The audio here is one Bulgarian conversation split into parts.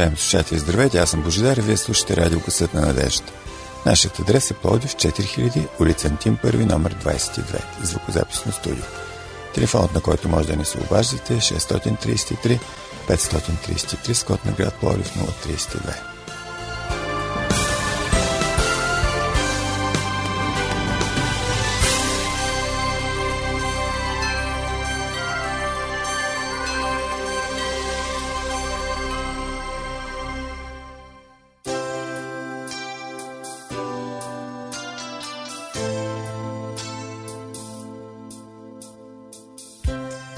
Уважаеми слушатели, здравейте, аз съм Божидар и вие слушате радио Късът на надежда. Нашият адрес е Плодив 4000, улица Антим 1, номер 22, звукозаписно студио. Телефонът, на който може да ни се обаждате е 633 533 с код на град Плодив 032.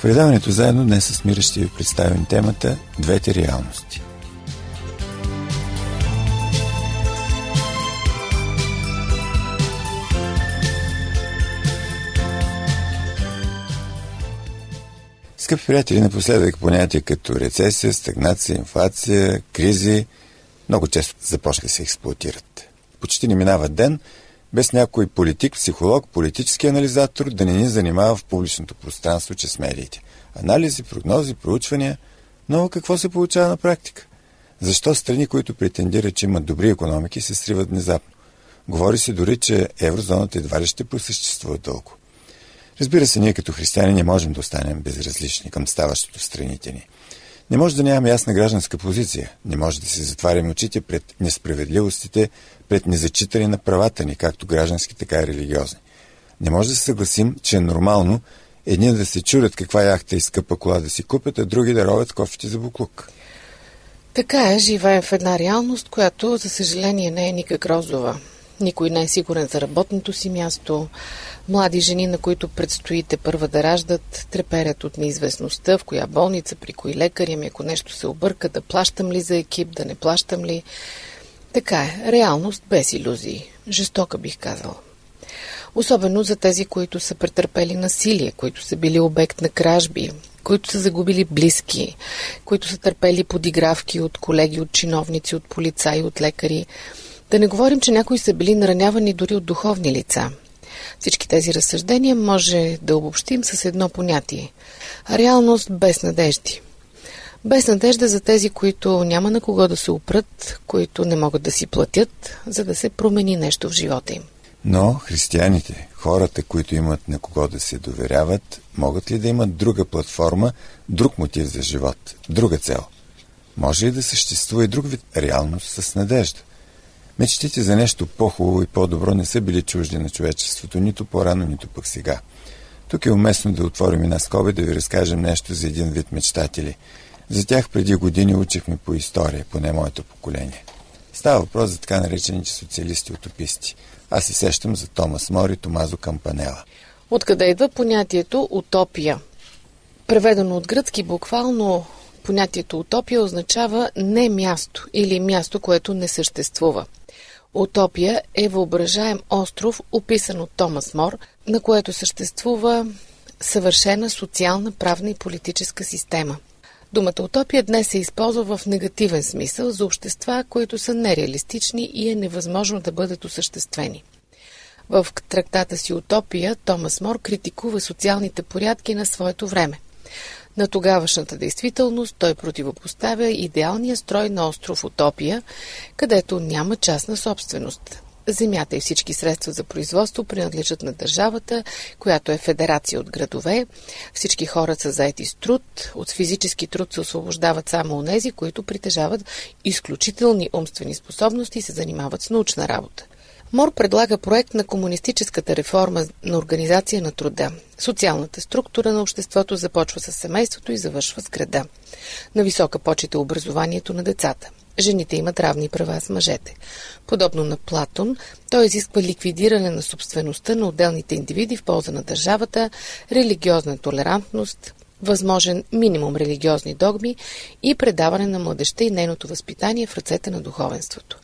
В предаването заедно днес с Мира ще ви представим темата Двете реалности. Скъпи приятели, напоследък понятия като рецесия, стагнация, инфлация, кризи много често започва да се експлуатират. Почти не минава ден, без някой политик, психолог, политически анализатор да не ни занимава в публичното пространство, че с медиите. Анализи, прогнози, проучвания. Но какво се получава на практика? Защо страни, които претендират, че имат добри економики, се сриват внезапно? Говори се дори, че еврозоната едва ли ще просъществува дълго. Разбира се, ние като християни не можем да останем безразлични към ставащото страните ни. Не може да нямаме ясна гражданска позиция. Не може да се затваряме очите пред несправедливостите, пред незачитане на правата ни, както граждански, така и религиозни. Не може да се съгласим, че е нормално едни да се чудят каква яхта и скъпа кола да си купят, а други да ровят кофите за буклук. Така е, живеем в една реалност, която, за съжаление, не е никак розова. Никой не е сигурен за работното си място. Млади жени, на които предстоите първа да раждат, треперят от неизвестността, в коя болница, при кои лекари, ами ако нещо се обърка, да плащам ли за екип, да не плащам ли. Така е, реалност без иллюзии. Жестока бих казала. Особено за тези, които са претърпели насилие, които са били обект на кражби, които са загубили близки, които са търпели подигравки от колеги, от чиновници, от полицаи, от лекари. Да не говорим, че някои са били наранявани дори от духовни лица. Всички тези разсъждения може да обобщим с едно понятие – реалност без надежди. Без надежда за тези, които няма на кого да се опрат, които не могат да си платят, за да се промени нещо в живота им. Но християните, хората, които имат на кого да се доверяват, могат ли да имат друга платформа, друг мотив за живот, друга цел? Може ли да съществува и друг вид реалност с надежда? Мечтите за нещо по-хубаво и по-добро не са били чужди на човечеството, нито по-рано, нито пък сега. Тук е уместно да отворим една скоба да ви разкажем нещо за един вид мечтатели. За тях преди години учихме по история, поне моето поколение. Става въпрос за така наречените социалисти-утописти. Аз се сещам за Томас Мор и Томазо Кампанела. Откъде идва понятието утопия? Преведено от гръцки буквално понятието утопия означава не място или място, което не съществува. Утопия е въображаем остров, описан от Томас Мор, на което съществува съвършена социална, правна и политическа система. Думата утопия днес се използва в негативен смисъл за общества, които са нереалистични и е невъзможно да бъдат осъществени. В трактата си Утопия Томас Мор критикува социалните порядки на своето време. На тогавашната действителност той противопоставя идеалния строй на остров Утопия, където няма частна собственост. Земята и всички средства за производство принадлежат на държавата, която е федерация от градове. Всички хора са заети с труд. От физически труд се освобождават само онези, които притежават изключителни умствени способности и се занимават с научна работа. Мор предлага проект на комунистическата реформа на организация на труда. Социалната структура на обществото започва с семейството и завършва с града. На висока почета образованието на децата. Жените имат равни права с мъжете. Подобно на Платон, той изисква ликвидиране на собствеността на отделните индивиди в полза на държавата, религиозна толерантност, възможен минимум религиозни догми и предаване на младеща и нейното възпитание в ръцете на духовенството.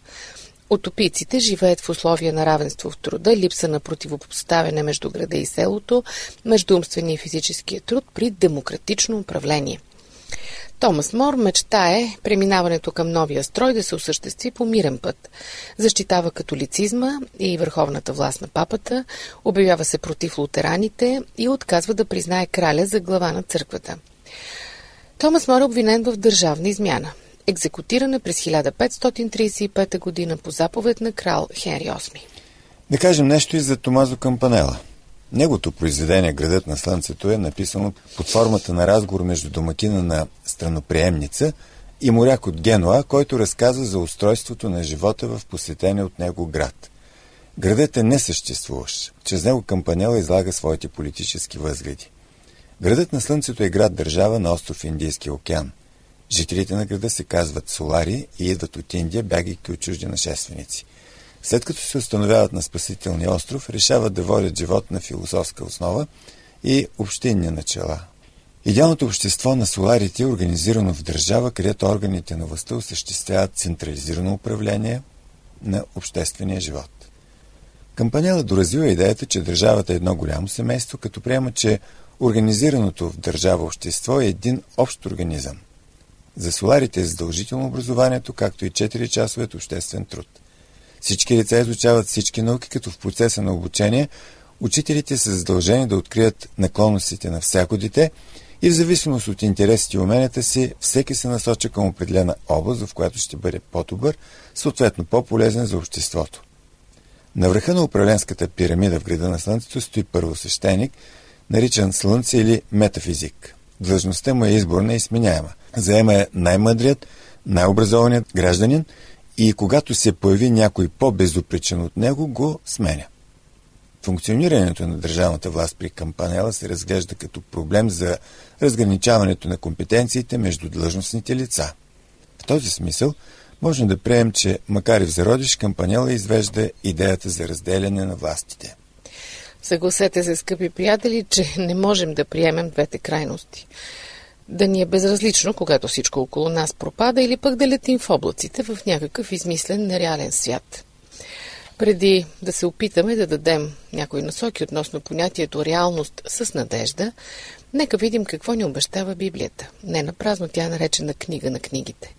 Утопийците живеят в условия на равенство в труда, липса на противопоставяне между града и селото, между умствения и физическия труд при демократично управление. Томас Мор мечтае преминаването към новия строй да се осъществи по мирен път. Защитава католицизма и върховната власт на папата, обявява се против лутераните и отказва да признае краля за глава на църквата. Томас Мор е обвинен в държавна измяна. Екзекутиране през 1535 година по заповед на крал Хенри VIII. Да кажем нещо и за Томазо Кампанела – Негото произведение Градът на Слънцето е написано под формата на разговор между домакина на страноприемница и моряк от Генуа, който разказва за устройството на живота в посетение от него град. Градът е несъществуващ. Чрез него Кампанела излага своите политически възгледи. Градът на Слънцето е град-държава на остров Индийския океан. Жителите на града се казват солари и идват от Индия, бягайки от чужди нашественици – след като се установяват на спасителния остров, решават да водят живот на философска основа и общинни начала. Идеалното общество на соларите е организирано в държава, където органите на властта осъществяват централизирано управление на обществения живот. Кампанела доразвива идеята, че държавата е едно голямо семейство, като приема, че организираното в държава общество е един общ организъм. За соларите е задължително образованието, както и 4 часовет обществен труд – всички деца изучават всички науки, като в процеса на обучение учителите са задължени да открият наклонностите на всяко дете и в зависимост от интересите и уменията си, всеки се насоча към определена област, в която ще бъде по-добър, съответно по-полезен за обществото. На върха на управленската пирамида в града на Слънцето стои първосвещеник, наричан Слънце или метафизик. Длъжността му е изборна и сменяема. Заема е най-мъдрият, най-образованият гражданин – и когато се появи някой по-безопричен от него, го сменя. Функционирането на държавната власт при кампанела се разглежда като проблем за разграничаването на компетенциите между длъжностните лица. В този смисъл можем да приемем, че макар и в зародиш, кампанела извежда идеята за разделяне на властите. Съгласете се, скъпи приятели, че не можем да приемем двете крайности да ни е безразлично, когато всичко около нас пропада, или пък да летим в облаците в някакъв измислен нереален свят. Преди да се опитаме да дадем някои насоки относно понятието реалност с надежда, нека видим какво ни обещава Библията. Не на празно тя е наречена книга на книгите.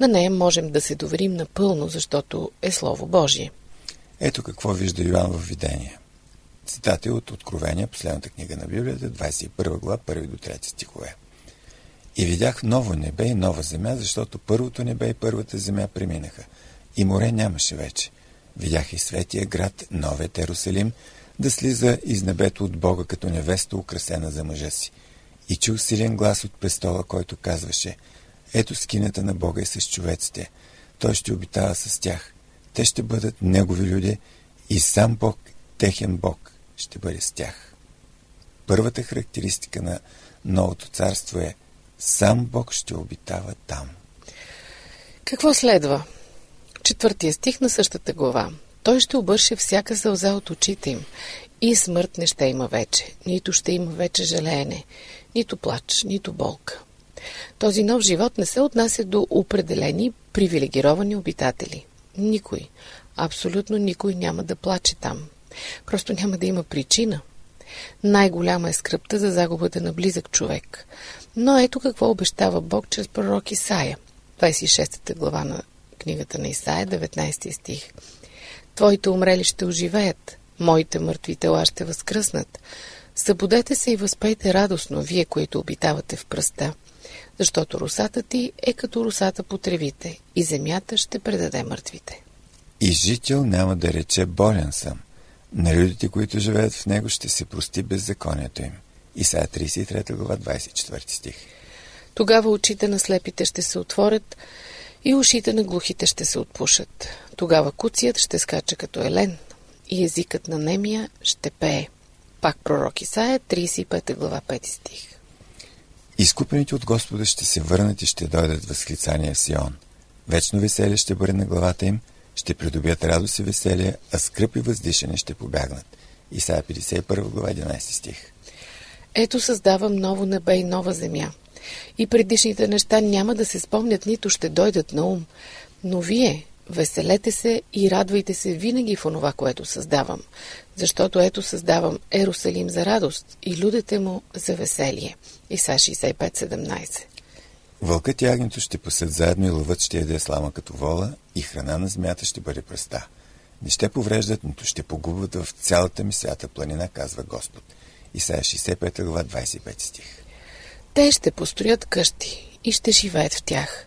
На нея можем да се доверим напълно, защото е Слово Божие. Ето какво вижда Йоанн в видение. Цитати от Откровения, последната книга на Библията, 21 глава, 1 до 3 стихове. И видях ново небе и нова земя, защото първото небе и първата земя преминаха. И море нямаше вече. Видях и светия град, новият Ерусалим, да слиза из небето от Бога като невеста, украсена за мъжа си. И чух силен глас от престола, който казваше Ето скинята на Бога и с човеците. Той ще обитава с тях. Те ще бъдат Негови люди и сам Бог, техен Бог, ще бъде с тях. Първата характеристика на новото царство е – Сам Бог ще обитава там. Какво следва? Четвъртия стих на същата глава. Той ще обърше всяка сълза от очите им и смърт не ще има вече, нито ще има вече жалеене, нито плач, нито болка. Този нов живот не се отнася до определени привилегировани обитатели. Никой, абсолютно никой няма да плаче там. Просто няма да има причина. Най-голяма е скръпта за загубата на близък човек. Но ето какво обещава Бог чрез пророк Исаия, 26 глава на книгата на Исаия, 19 стих. Твоите умрели ще оживеят, моите мъртви тела ще възкръснат. Събудете се и възпейте радостно, вие, които обитавате в пръста, защото русата ти е като русата по тревите и земята ще предаде мъртвите. И жител няма да рече болен съм. На людите, които живеят в него, ще се прости беззаконието им. Исаия 33 глава 24 стих. Тогава очите на слепите ще се отворят и ушите на глухите ще се отпушат. Тогава куцият ще скача като елен и езикът на немия ще пее. Пак пророк Исаия, 35 глава 5 стих. Изкупените от Господа ще се върнат и ще дойдат възклицания в Сион. Вечно веселие ще бъде на главата им, ще придобият радост и веселие, а скръп и въздишане ще побягнат. Исаия 51 глава 11 стих. Ето създавам ново небе и нова земя. И предишните неща няма да се спомнят, нито ще дойдат на ум. Но вие, веселете се и радвайте се винаги в онова, което създавам, защото ето създавам Ерусалим за радост и людите му за веселие. Иса 65.17 Вълкът и агнето ще посет заедно и лъвът ще яде слама като вола и храна на змията ще бъде пръста. Не ще повреждат, нито ще погубват в цялата ми свята планина, казва Господ. Исайя 65 глава 25 стих. Те ще построят къщи и ще живеят в тях.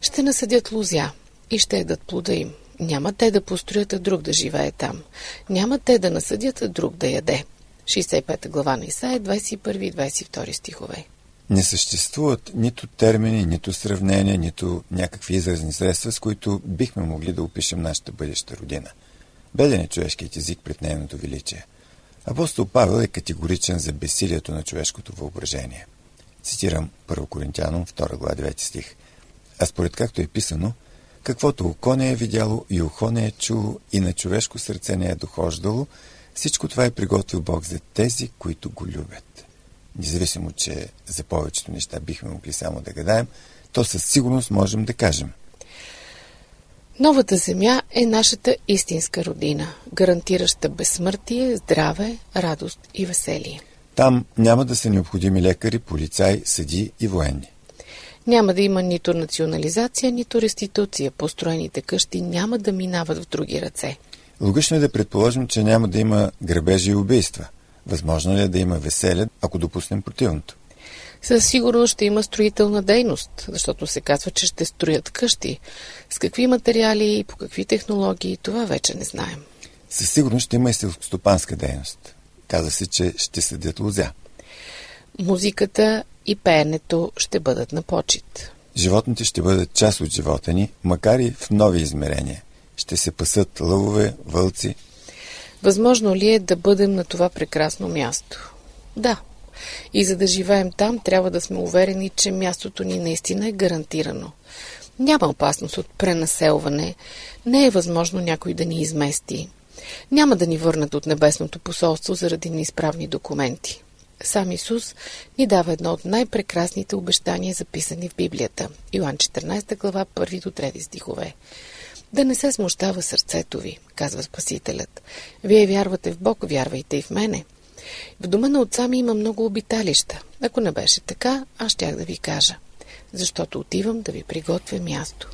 Ще насъдят лузя и ще едат плода им. Няма те да построят, а друг да живее там. Няма те да насъдят, а друг да яде. 65 глава на Исаия, 21 и 22 стихове. Не съществуват нито термини, нито сравнения, нито някакви изразни средства, с които бихме могли да опишем нашата бъдеща родина. Беден е човешкият език пред нейното величие. Апостол Павел е категоричен за безсилието на човешкото въображение. Цитирам 1 Коринтяном 2 глава 9 стих. А според както е писано, каквото око не е видяло и ухо не е чуло и на човешко сърце не е дохождало, всичко това е приготвил Бог за тези, които го любят. Независимо, че за повечето неща бихме могли само да гадаем, то със сигурност можем да кажем. Новата земя е нашата истинска родина, гарантираща безсмъртие, здраве, радост и веселие. Там няма да са необходими лекари, полицаи, съди и военни. Няма да има нито национализация, нито реституция. Построените къщи няма да минават в други ръце. Логично е да предположим, че няма да има грабежи и убийства. Възможно ли е да има веселе, ако допуснем противното? Със сигурност ще има строителна дейност, защото се казва, че ще строят къщи. С какви материали и по какви технологии, това вече не знаем. Със сигурност ще има и селскостопанска дейност. Каза се, че ще съдят лузя. Музиката и пеенето ще бъдат на почет. Животните ще бъдат част от живота ни, макар и в нови измерения. Ще се пасат лъвове, вълци. Възможно ли е да бъдем на това прекрасно място? Да. И за да живеем там, трябва да сме уверени, че мястото ни наистина е гарантирано. Няма опасност от пренаселване, не е възможно някой да ни измести. Няма да ни върнат от небесното посолство заради неизправни документи. Сам Исус ни дава едно от най-прекрасните обещания, записани в Библията. Йоан 14 глава, 1 до 3 стихове. Да не се смущава сърцето ви, казва Спасителят. Вие вярвате в Бог, вярвайте и в мене. В дома на отца ми има много обиталища. Ако не беше така, аз щях да ви кажа. Защото отивам да ви приготвя място.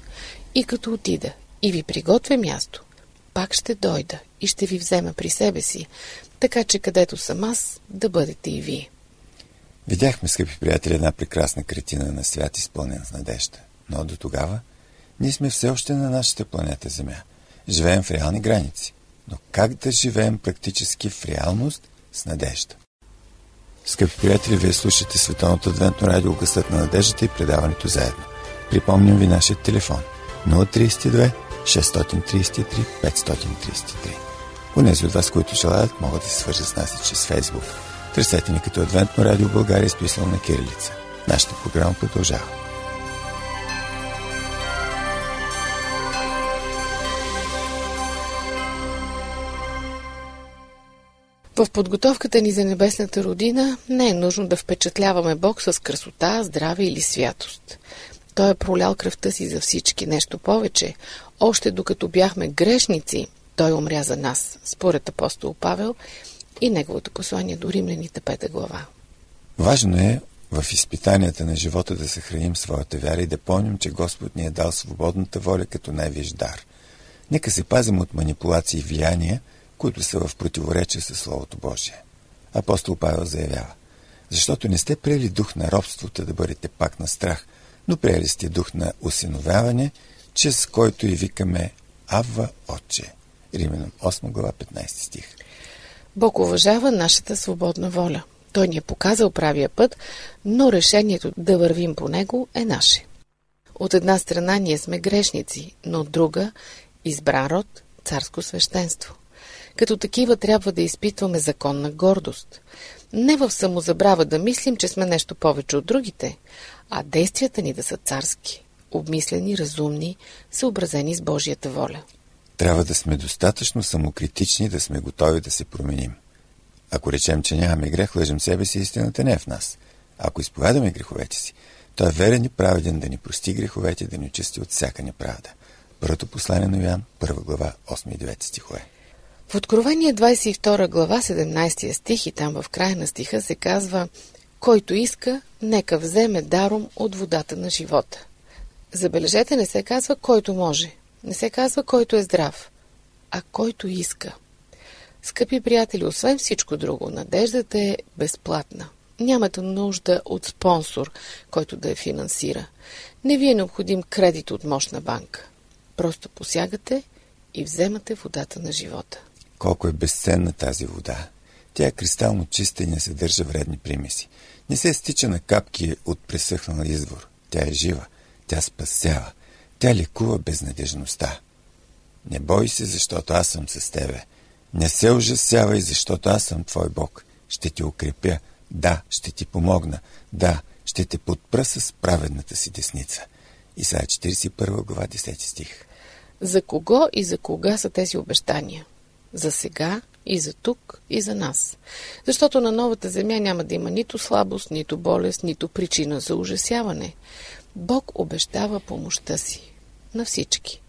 И като отида и ви приготвя място, пак ще дойда и ще ви взема при себе си, така че където съм аз, да бъдете и вие. Видяхме, скъпи приятели, една прекрасна картина на свят, изпълнен с надежда. Но до тогава ние сме все още на нашата планета Земя. Живеем в реални граници. Но как да живеем практически в реалност с надежда? Скъпи приятели, вие слушате Световното адвентно радио Гъсът на надеждата и предаването заедно. Припомням ви нашия телефон 032 633 533. Унези от вас, които желаят, могат да се свържат с нас и чрез Фейсбук. Търсете ни като Адвентно радио България, изписано на Кирилица. Нашата програма продължава. В подготовката ни за небесната родина не е нужно да впечатляваме Бог с красота, здраве или святост. Той е пролял кръвта си за всички, нещо повече. Още докато бяхме грешници, той умря за нас, според апостол Павел и неговото послание до римляните пета глава. Важно е в изпитанията на живота да съхраним своята вяра и да помним, че Господ ни е дал свободната воля като най-виж дар. Нека се пазим от манипулации и влияния, които са в противоречие с Словото Божие. Апостол Павел заявява, защото не сте приели дух на робството да бъдете пак на страх, но приели сте дух на усиновяване, чрез който и викаме Авва Отче. Римлян 8 глава 15 стих. Бог уважава нашата свободна воля. Той ни е показал правия път, но решението да вървим по него е наше. От една страна ние сме грешници, но от друга – избран род, царско свещенство. Като такива трябва да изпитваме законна гордост. Не в самозабрава да мислим, че сме нещо повече от другите, а действията ни да са царски, обмислени, разумни, съобразени с Божията воля. Трябва да сме достатъчно самокритични, да сме готови да се променим. Ако речем, че нямаме грех, лъжем себе си, истината не е в нас. Ако изповядаме греховете си, той е верен и праведен да ни прости греховете, да ни очисти от всяка неправда. Първото послание на Йоан, първа глава, 8 и 9 стихове. В Откровение 22 глава, 17 стих и там в края на стиха се казва Който иска, нека вземе даром от водата на живота. Забележете, не се казва който може, не се казва който е здрав, а който иска. Скъпи приятели, освен всичко друго, надеждата е безплатна. Нямате нужда от спонсор, който да я финансира. Не ви е необходим кредит от мощна банка. Просто посягате и вземате водата на живота. Колко е безценна тази вода. Тя е кристално чиста и не съдържа вредни примеси. Не се стича на капки от пресъхнал извор. Тя е жива. Тя спасява. Тя лекува безнадежността. Не бой се, защото аз съм с тебе. Не се ужасявай, защото аз съм твой Бог. Ще те укрепя. Да, ще ти помогна. Да, ще те подпра с праведната си десница. Исаия 41 глава 10 стих. За кого и за кога са тези обещания? За сега и за тук и за нас. Защото на новата земя няма да има нито слабост, нито болест, нито причина за ужасяване. Бог обещава помощта си на всички.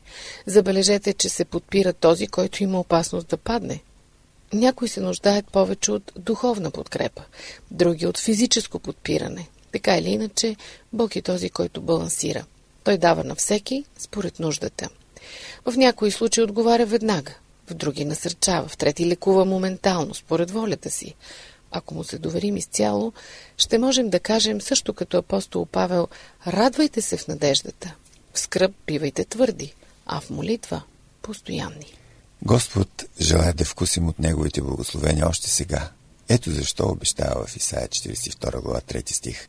Забележете, че се подпира този, който има опасност да падне. Някои се нуждаят повече от духовна подкрепа, други от физическо подпиране. Така или иначе, Бог е този, който балансира. Той дава на всеки според нуждата. В някои случаи отговаря веднага, в други насърчава, в трети лекува моментално, според волята си. Ако му се доверим изцяло, ще можем да кажем също като апостол Павел «Радвайте се в надеждата, в скръп бивайте твърди, а в молитва – постоянни». Господ желая да вкусим от Неговите благословения още сега. Ето защо обещава в Исаия 42 глава 3 стих.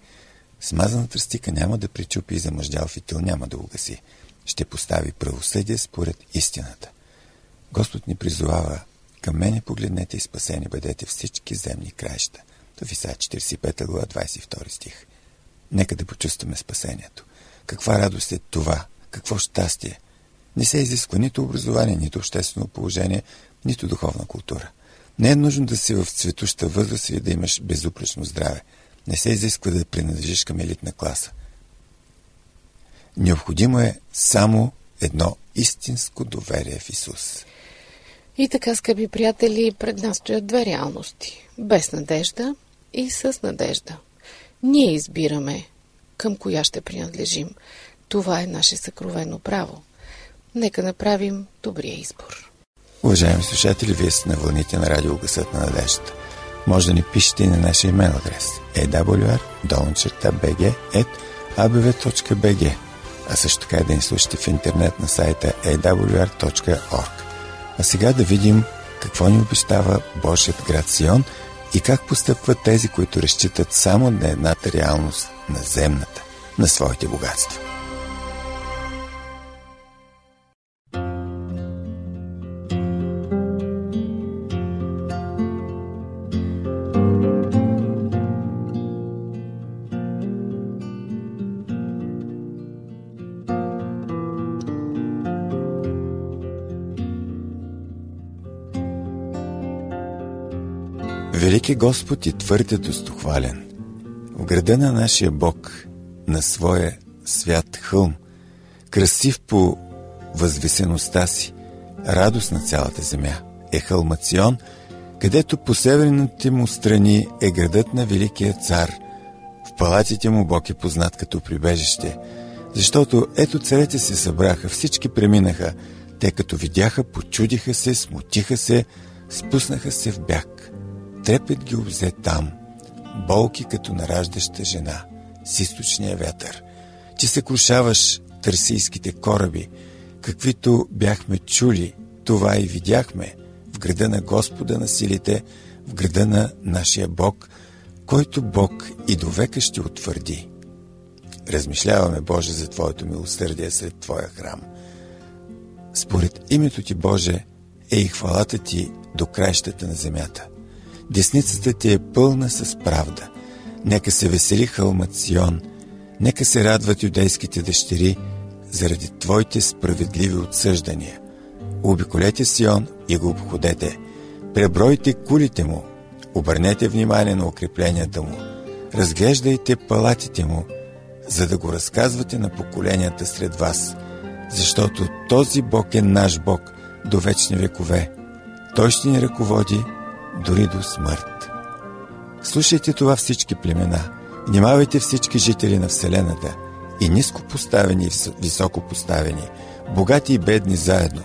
Смазаната тръстика няма да причупи и замъждял фитил няма да угаси. Ще постави правосъдие според истината. Господ ни призовава към мене погледнете и спасени бъдете всички земни краища. Исаия 45 глава 22 стих. Нека да почувстваме спасението. Каква радост е това? Какво щастие? Не се изисква нито образование, нито обществено положение, нито духовна култура. Не е нужно да си в цветуща възраст и да имаш безупречно здраве. Не се изисква да принадлежиш към елитна класа. Необходимо е само едно истинско доверие в Исус. И така, скъпи приятели, пред нас стоят две реалности. Без надежда и с надежда. Ние избираме към коя ще принадлежим. Това е наше съкровено право. Нека направим добрия избор. Уважаеми слушатели, вие сте на вълните на радио Гъсът на надеждата. Може да ни пишете на нашия имейл адрес awr.bg.abv.bg а също така и да ни слушате в интернет на сайта awr.org. А сега да видим какво ни обещава Божият град Сион и как постъпват тези, които разчитат само на едната реалност, на земната, на своите богатства. Господ и твърде достохвален. В града на нашия Бог, на своя свят хълм, красив по възвисеността си, радост на цялата земя, е хълмът Сион, където по северните му страни е градът на Великия цар. В палатите му Бог е познат като прибежище, защото ето царете се събраха, всички преминаха, те като видяха, почудиха се, смутиха се, спуснаха се в бяг. Трепет ги обзе там, болки като нараждаща жена, с източния вятър. Че се крушаваш търсийските кораби, каквито бяхме чули, това и видяхме в града на Господа на силите, в града на нашия Бог, който Бог и до века ще утвърди. Размишляваме, Боже, за Твоето милосърдие сред Твоя храм. Според името Ти, Боже, е и хвалата Ти до краищата на земята – Десницата ти е пълна с правда. Нека се весели хълмът Сион, нека се радват юдейските дъщери заради твоите справедливи отсъждания. Обиколете Сион и го обходете. Пребройте кулите му, Обърнете внимание на укрепленията му. Разглеждайте палатите му, за да го разказвате на поколенията сред вас, защото този Бог е наш Бог до вечни векове. Той ще ни ръководи дори до смърт. Слушайте това всички племена. Внимавайте всички жители на Вселената и ниско поставени и високо поставени, богати и бедни заедно.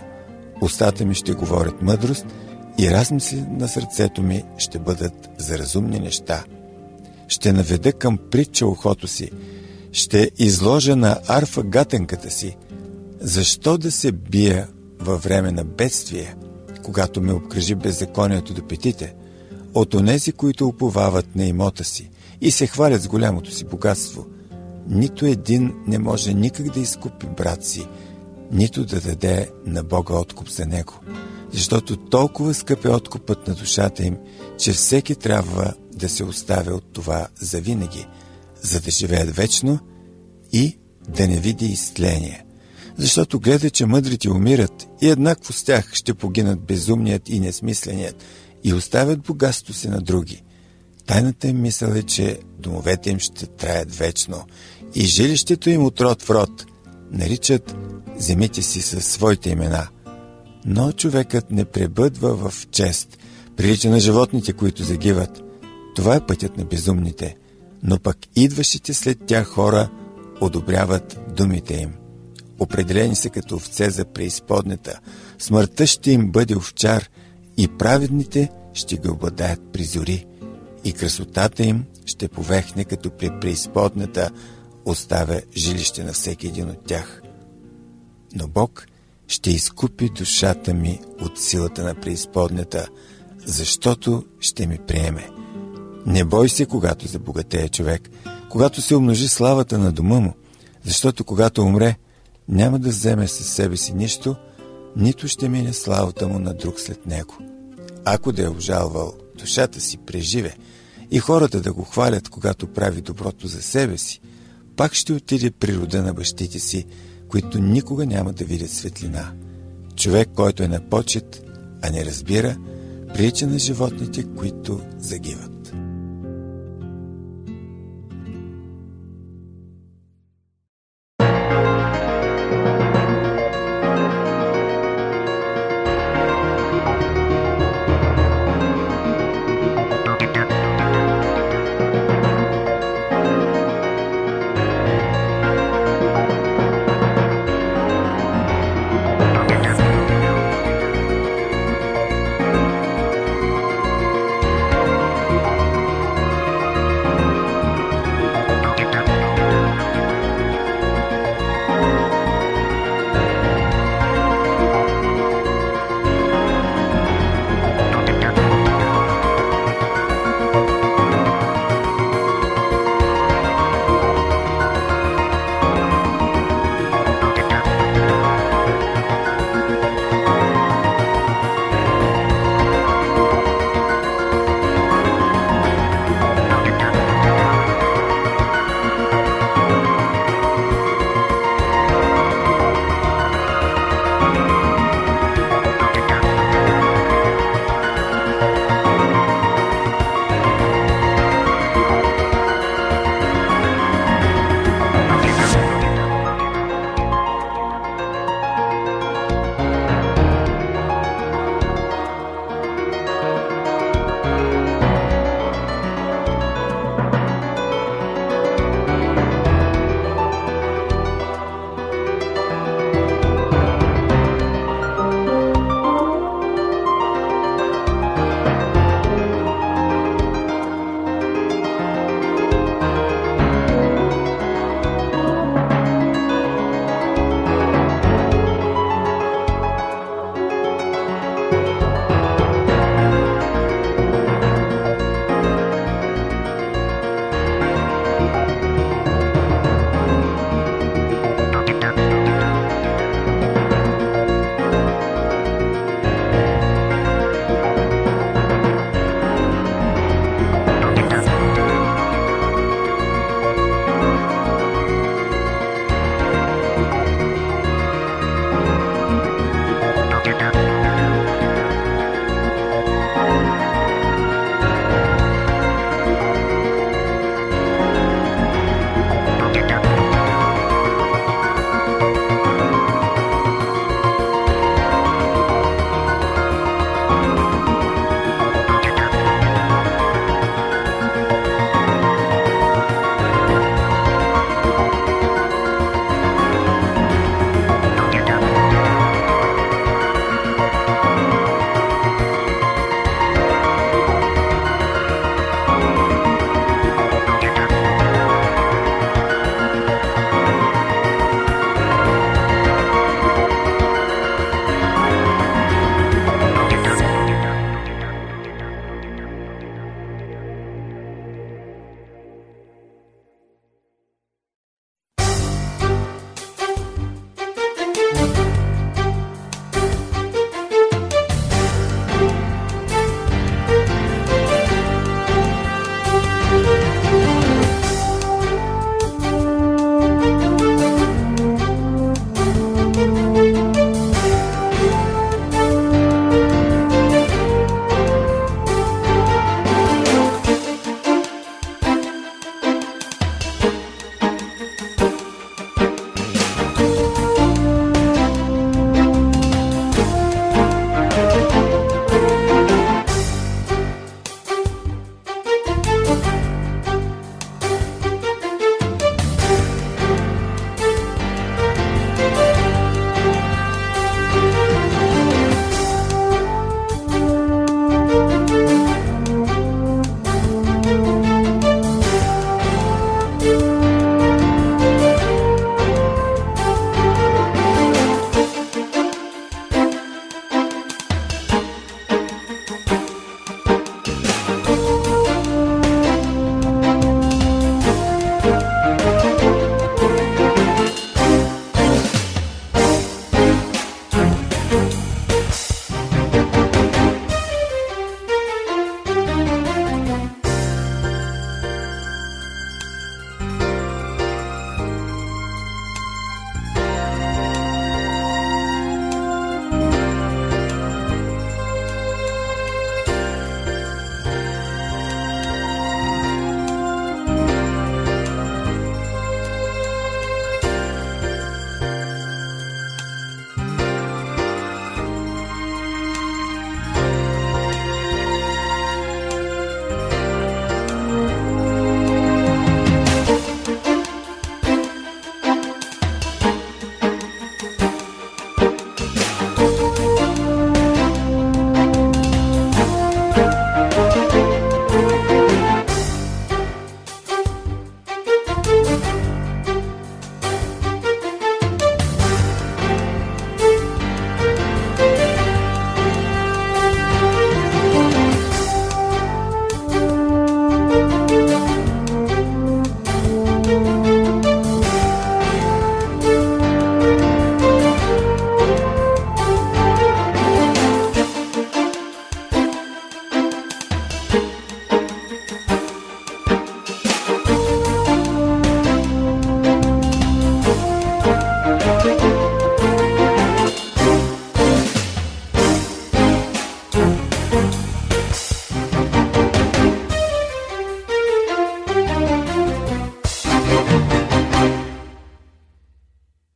Устата ми ще говорят мъдрост и размисли на сърцето ми ще бъдат за разумни неща. Ще наведа към притча ухото си, ще изложа на арфа гатенката си. Защо да се бия във време на бедствие, когато ме обкръжи беззаконието до петите, от онези, които уповават на имота си и се хвалят с голямото си богатство, нито един не може никак да изкупи брат си, нито да даде на Бога откуп за него. Защото толкова скъп е откупът на душата им, че всеки трябва да се оставя от това завинаги, за да живеят вечно и да не види изтление. Защото гледа, че мъдрите умират и еднакво с тях ще погинат безумният и несмисленият и оставят богатство си на други. Тайната им мисъл е, че домовете им ще траят вечно и жилището им от род в род наричат земите си със своите имена. Но човекът не пребъдва в чест, прилича на животните, които загиват. Това е пътят на безумните, но пък идващите след тях хора одобряват думите им. Определени са като овце за преизподнята. Смъртта ще им бъде овчар и праведните ще ги обладаят при зори. И красотата им ще повехне като при преизподната оставя жилище на всеки един от тях. Но Бог ще изкупи душата ми от силата на преизподнята, защото ще ми приеме. Не бой се, когато забогатее човек, когато се умножи славата на дома му, защото когато умре, няма да вземе със себе си нищо, нито ще мине славата му на друг след него. Ако да е обжалвал душата си преживе и хората да го хвалят, когато прави доброто за себе си, пак ще отиде при рода на бащите си, които никога няма да видят светлина. Човек, който е на почет, а не разбира, прилича на животните, които загиват.